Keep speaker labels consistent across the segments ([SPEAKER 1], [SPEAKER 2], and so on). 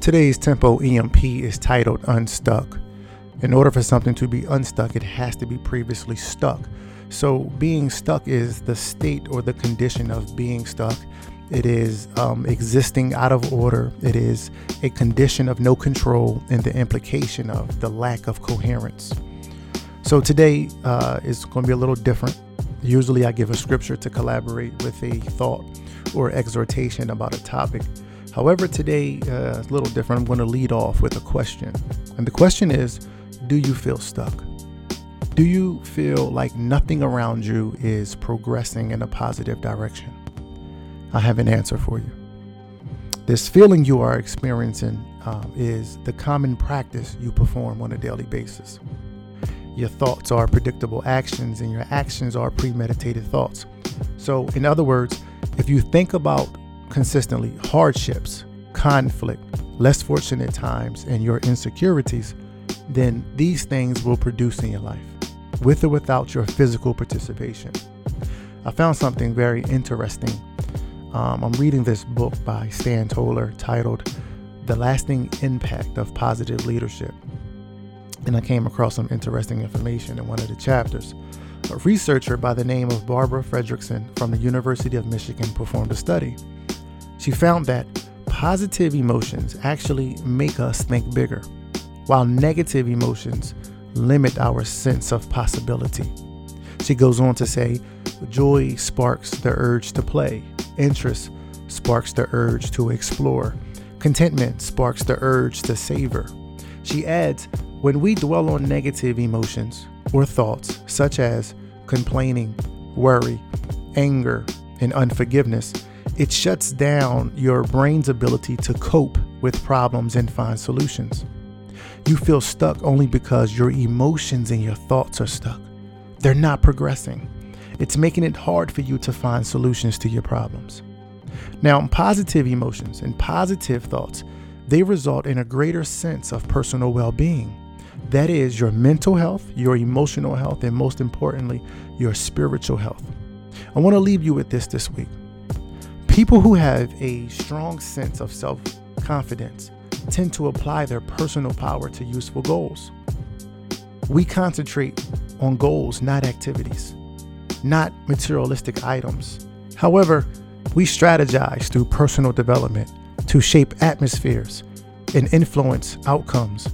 [SPEAKER 1] Today's Tempo EMP is titled Unstuck. In order for something to be unstuck, it has to be previously stuck. So, being stuck is the state or the condition of being stuck. It is um, existing out of order. It is a condition of no control and the implication of the lack of coherence. So, today uh, is going to be a little different. Usually, I give a scripture to collaborate with a thought or exhortation about a topic. However, today uh, is a little different. I'm going to lead off with a question. And the question is Do you feel stuck? Do you feel like nothing around you is progressing in a positive direction? I have an answer for you. This feeling you are experiencing um, is the common practice you perform on a daily basis. Your thoughts are predictable actions, and your actions are premeditated thoughts. So, in other words, if you think about consistently hardships, conflict, less fortunate times, and your insecurities, then these things will produce in your life, with or without your physical participation. I found something very interesting. Um, I'm reading this book by Stan Toller titled The Lasting Impact of Positive Leadership. And I came across some interesting information in one of the chapters. A researcher by the name of Barbara Fredrickson from the University of Michigan performed a study. She found that positive emotions actually make us think bigger, while negative emotions limit our sense of possibility. She goes on to say, joy sparks the urge to play, interest sparks the urge to explore, contentment sparks the urge to savor. She adds, when we dwell on negative emotions or thoughts, such as complaining, worry, anger, and unforgiveness, it shuts down your brain's ability to cope with problems and find solutions. You feel stuck only because your emotions and your thoughts are stuck. They're not progressing. It's making it hard for you to find solutions to your problems. Now, positive emotions and positive thoughts, they result in a greater sense of personal well-being. That is your mental health, your emotional health, and most importantly, your spiritual health. I want to leave you with this this week. People who have a strong sense of self confidence tend to apply their personal power to useful goals. We concentrate on goals, not activities, not materialistic items. However, we strategize through personal development to shape atmospheres and influence outcomes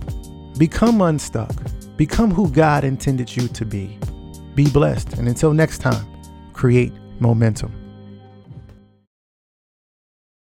[SPEAKER 1] Become unstuck. Become who God intended you to be. Be blessed. And until next time, create momentum.